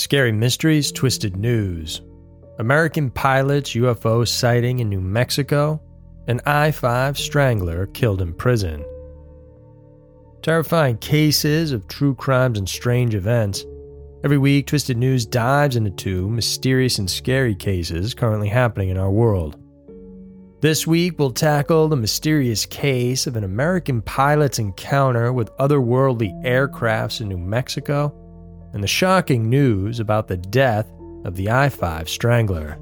Scary Mysteries, Twisted News. American pilots UFO sighting in New Mexico. An I 5 strangler killed in prison. Terrifying cases of true crimes and strange events. Every week, Twisted News dives into two mysterious and scary cases currently happening in our world. This week, we'll tackle the mysterious case of an American pilot's encounter with otherworldly aircrafts in New Mexico and the shocking news about the death of the I 5 Strangler.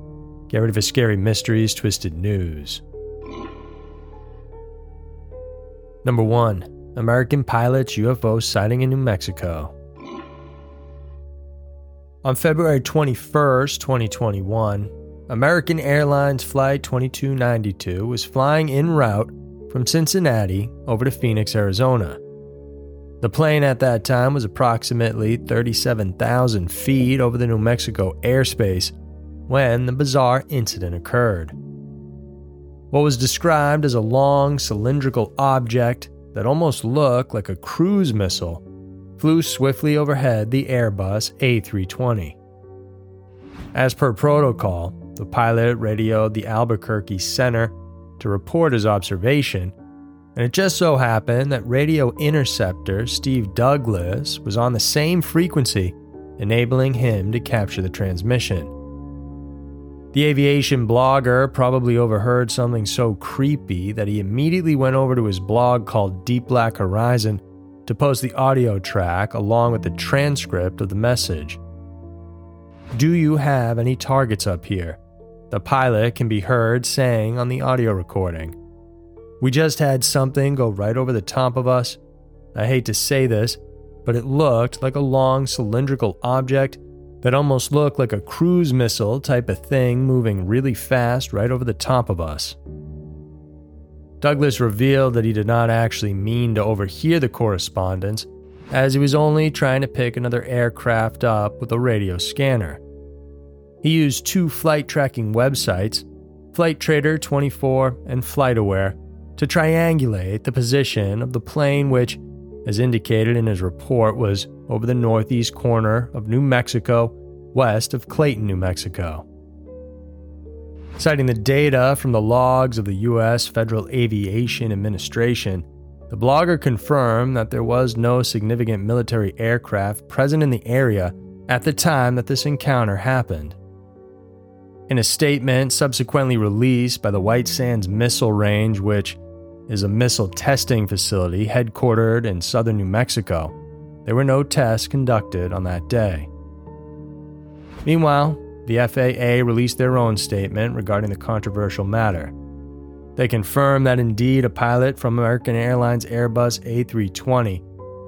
Get rid of a scary mysteries, twisted news. Number 1 American pilots UFO sighting in New Mexico. On February 21st, 2021, American Airlines Flight 2292 was flying en route from Cincinnati over to Phoenix, Arizona. The plane at that time was approximately 37,000 feet over the New Mexico airspace when the bizarre incident occurred. What was described as a long cylindrical object that almost looked like a cruise missile flew swiftly overhead the Airbus A320. As per protocol, the pilot radioed the Albuquerque Center to report his observation and it just so happened that radio interceptor Steve Douglas was on the same frequency, enabling him to capture the transmission. The aviation blogger probably overheard something so creepy that he immediately went over to his blog called Deep Black Horizon to post the audio track along with the transcript of the message. Do you have any targets up here? The pilot can be heard saying on the audio recording. We just had something go right over the top of us. I hate to say this, but it looked like a long cylindrical object that almost looked like a cruise missile type of thing moving really fast right over the top of us. Douglas revealed that he did not actually mean to overhear the correspondence, as he was only trying to pick another aircraft up with a radio scanner. He used two flight tracking websites, Flightradar24 and FlightAware, to triangulate the position of the plane, which, as indicated in his report, was over the northeast corner of New Mexico, west of Clayton, New Mexico. Citing the data from the logs of the U.S. Federal Aviation Administration, the blogger confirmed that there was no significant military aircraft present in the area at the time that this encounter happened. In a statement subsequently released by the White Sands Missile Range, which is a missile testing facility headquartered in southern New Mexico. There were no tests conducted on that day. Meanwhile, the FAA released their own statement regarding the controversial matter. They confirmed that indeed a pilot from American Airlines Airbus A320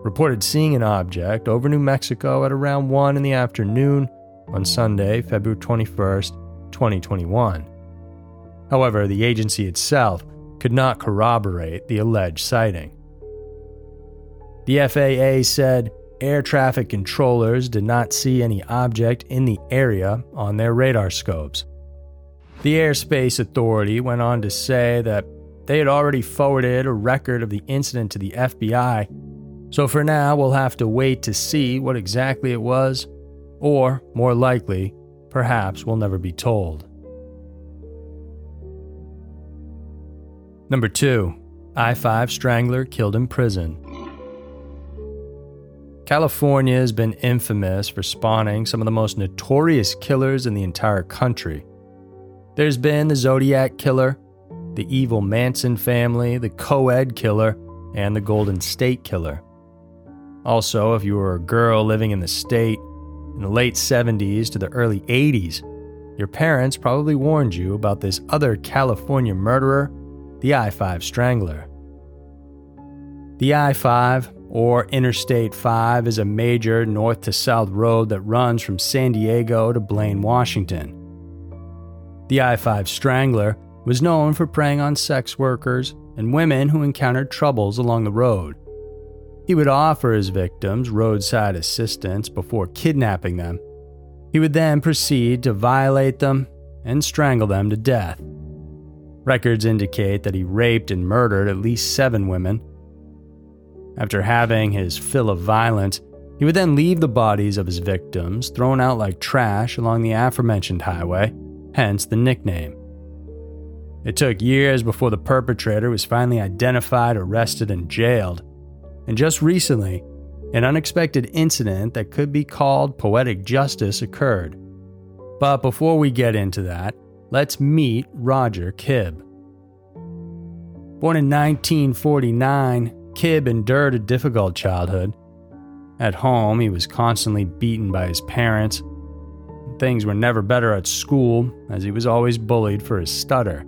reported seeing an object over New Mexico at around 1 in the afternoon on Sunday, February 21st, 2021. However, the agency itself could not corroborate the alleged sighting. The FAA said air traffic controllers did not see any object in the area on their radar scopes. The Airspace Authority went on to say that they had already forwarded a record of the incident to the FBI, so for now we'll have to wait to see what exactly it was, or, more likely, perhaps we'll never be told. Number 2. I 5 Strangler killed in prison. California has been infamous for spawning some of the most notorious killers in the entire country. There's been the Zodiac Killer, the evil Manson family, the co ed killer, and the Golden State Killer. Also, if you were a girl living in the state in the late 70s to the early 80s, your parents probably warned you about this other California murderer the I 5 Strangler. The I 5, or Interstate 5, is a major north to south road that runs from San Diego to Blaine, Washington. The I 5 Strangler was known for preying on sex workers and women who encountered troubles along the road. He would offer his victims roadside assistance before kidnapping them. He would then proceed to violate them and strangle them to death. Records indicate that he raped and murdered at least seven women. After having his fill of violence, He would then leave the bodies of his victims thrown out like trash along the aforementioned highway, hence the nickname. It took years before the perpetrator was finally identified, arrested, and jailed. And just recently, an unexpected incident that could be called poetic justice occurred. But before we get into that, let's meet Roger Kibbe. Born in 1949, Kibbe endured a difficult childhood. At home, he was constantly beaten by his parents. Things were never better at school, as he was always bullied for his stutter.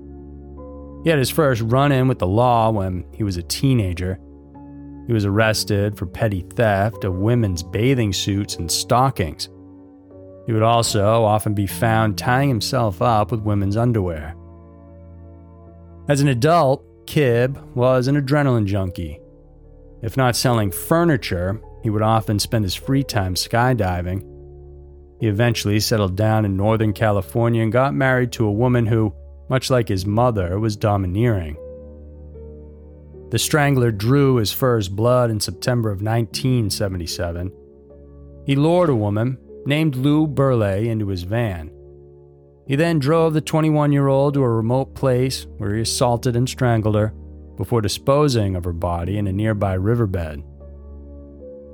He had his first run in with the law when he was a teenager. He was arrested for petty theft of women's bathing suits and stockings. He would also often be found tying himself up with women's underwear. As an adult, Kibbe was an adrenaline junkie. If not selling furniture, he would often spend his free time skydiving. He eventually settled down in Northern California and got married to a woman who, much like his mother, was domineering. The strangler drew his first blood in September of 1977. He lured a woman named Lou Burleigh into his van. He then drove the 21 year old to a remote place where he assaulted and strangled her before disposing of her body in a nearby riverbed.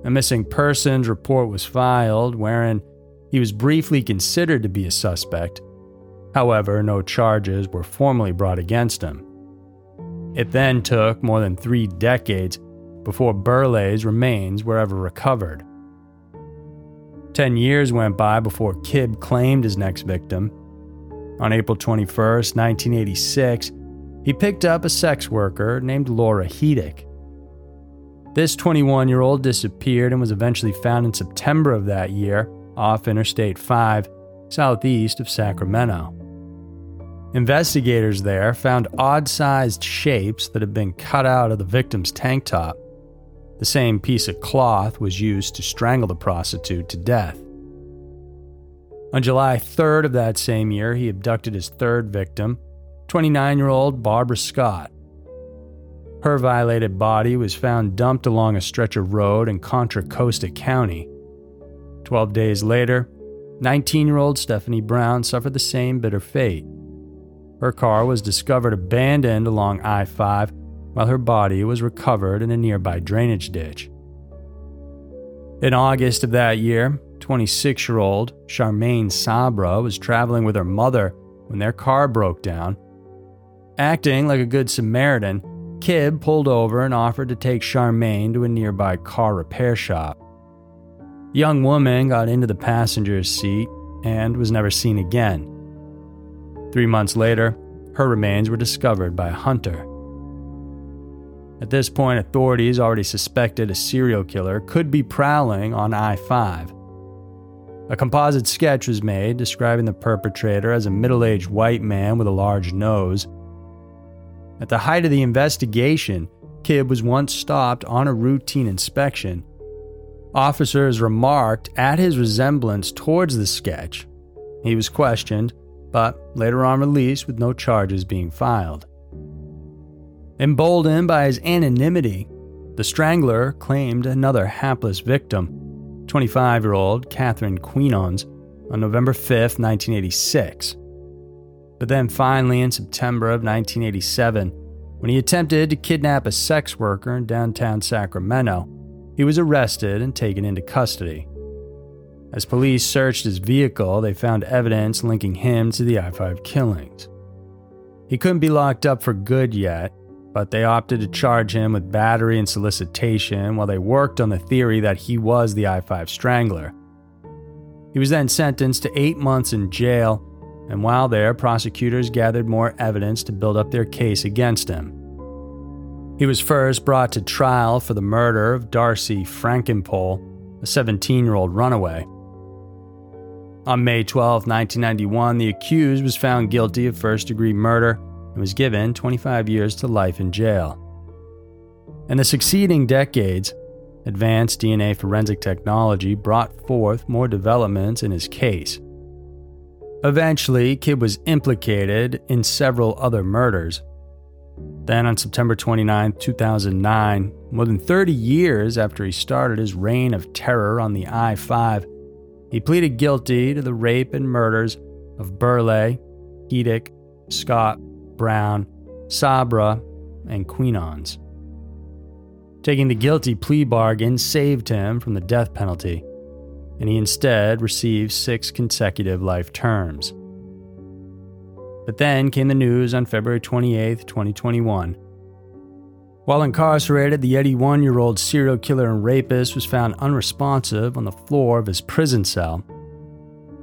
A missing persons report was filed wherein he was briefly considered to be a suspect. However, no charges were formally brought against him. It then took more than three decades before Burleigh's remains were ever recovered. Ten years went by before Kibbe claimed his next victim. On April 21, 1986, he picked up a sex worker named Laura Heedick. This 21 year old disappeared and was eventually found in September of that year off Interstate 5, southeast of Sacramento. Investigators there found odd sized shapes that had been cut out of the victim's tank top. The same piece of cloth was used to strangle the prostitute to death. On July 3rd of that same year, he abducted his third victim, 29 year old Barbara Scott. Her violated body was found dumped along a stretch of road in Contra Costa County. Twelve days later, 19 year old Stephanie Brown suffered the same bitter fate. Her car was discovered abandoned along I 5 while her body was recovered in a nearby drainage ditch. In August of that year, 26 year old Charmaine Sabra was traveling with her mother when their car broke down. Acting like a good Samaritan, Kibbe pulled over and offered to take Charmaine to a nearby car repair shop. The young woman got into the passenger's seat and was never seen again. Three months later, her remains were discovered by a hunter. At this point, authorities already suspected a serial killer could be prowling on I 5. A composite sketch was made describing the perpetrator as a middle aged white man with a large nose at the height of the investigation, Kibbe was once stopped on a routine inspection. Officers remarked at his resemblance towards the sketch. He was questioned, but later on released with no charges being filed. Emboldened by his anonymity, the strangler claimed another hapless victim, 25 year old Catherine Quinons, on November 5, 1986. But then finally, in September of 1987, when he attempted to kidnap a sex worker in downtown Sacramento, he was arrested and taken into custody. As police searched his vehicle, they found evidence linking him to the I 5 killings. He couldn't be locked up for good yet, but they opted to charge him with battery and solicitation while they worked on the theory that he was the I 5 strangler. He was then sentenced to eight months in jail and while there, prosecutors gathered more evidence to build up their case against him. He was first brought to trial for the murder of Darcy Frackenpohl, a 17 year old runaway. On May 12, 1991, the accused was found guilty of first degree murder and was given 25 years to life in jail. In the succeeding decades, advanced DNA forensic technology brought forth more developments in his case. Eventually, Kibbe was implicated in several other murders. Then on September 29, 2009, more than 30 years after he started his reign of terror on the I 5, he pleaded guilty to the rape and murders of Burleigh, Heedick, Scott, Brown, Sabra, and Queenans. Taking the guilty plea bargain saved him from the death penalty, and he instead received six consecutive life terms. But then came the news on February 28, 2021. While incarcerated, the 81 year old serial killer and rapist was found unresponsive on the floor of his prison cell.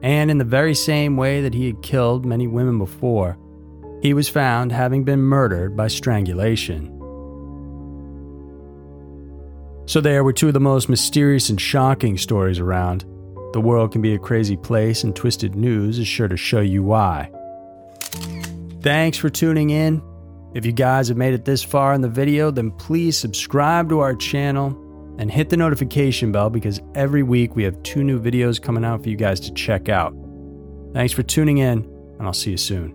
And in the very same way that he had killed many women before, he was found having been murdered by strangulation. So, there were two of the most mysterious and shocking stories around. The world can be a crazy place, and Twisted News is sure to show you why. Thanks for tuning in. If you guys have made it this far in the video, then please subscribe to our channel and hit the notification bell because every week we have two new videos coming out for you guys to check out. Thanks for tuning in, and I'll see you soon.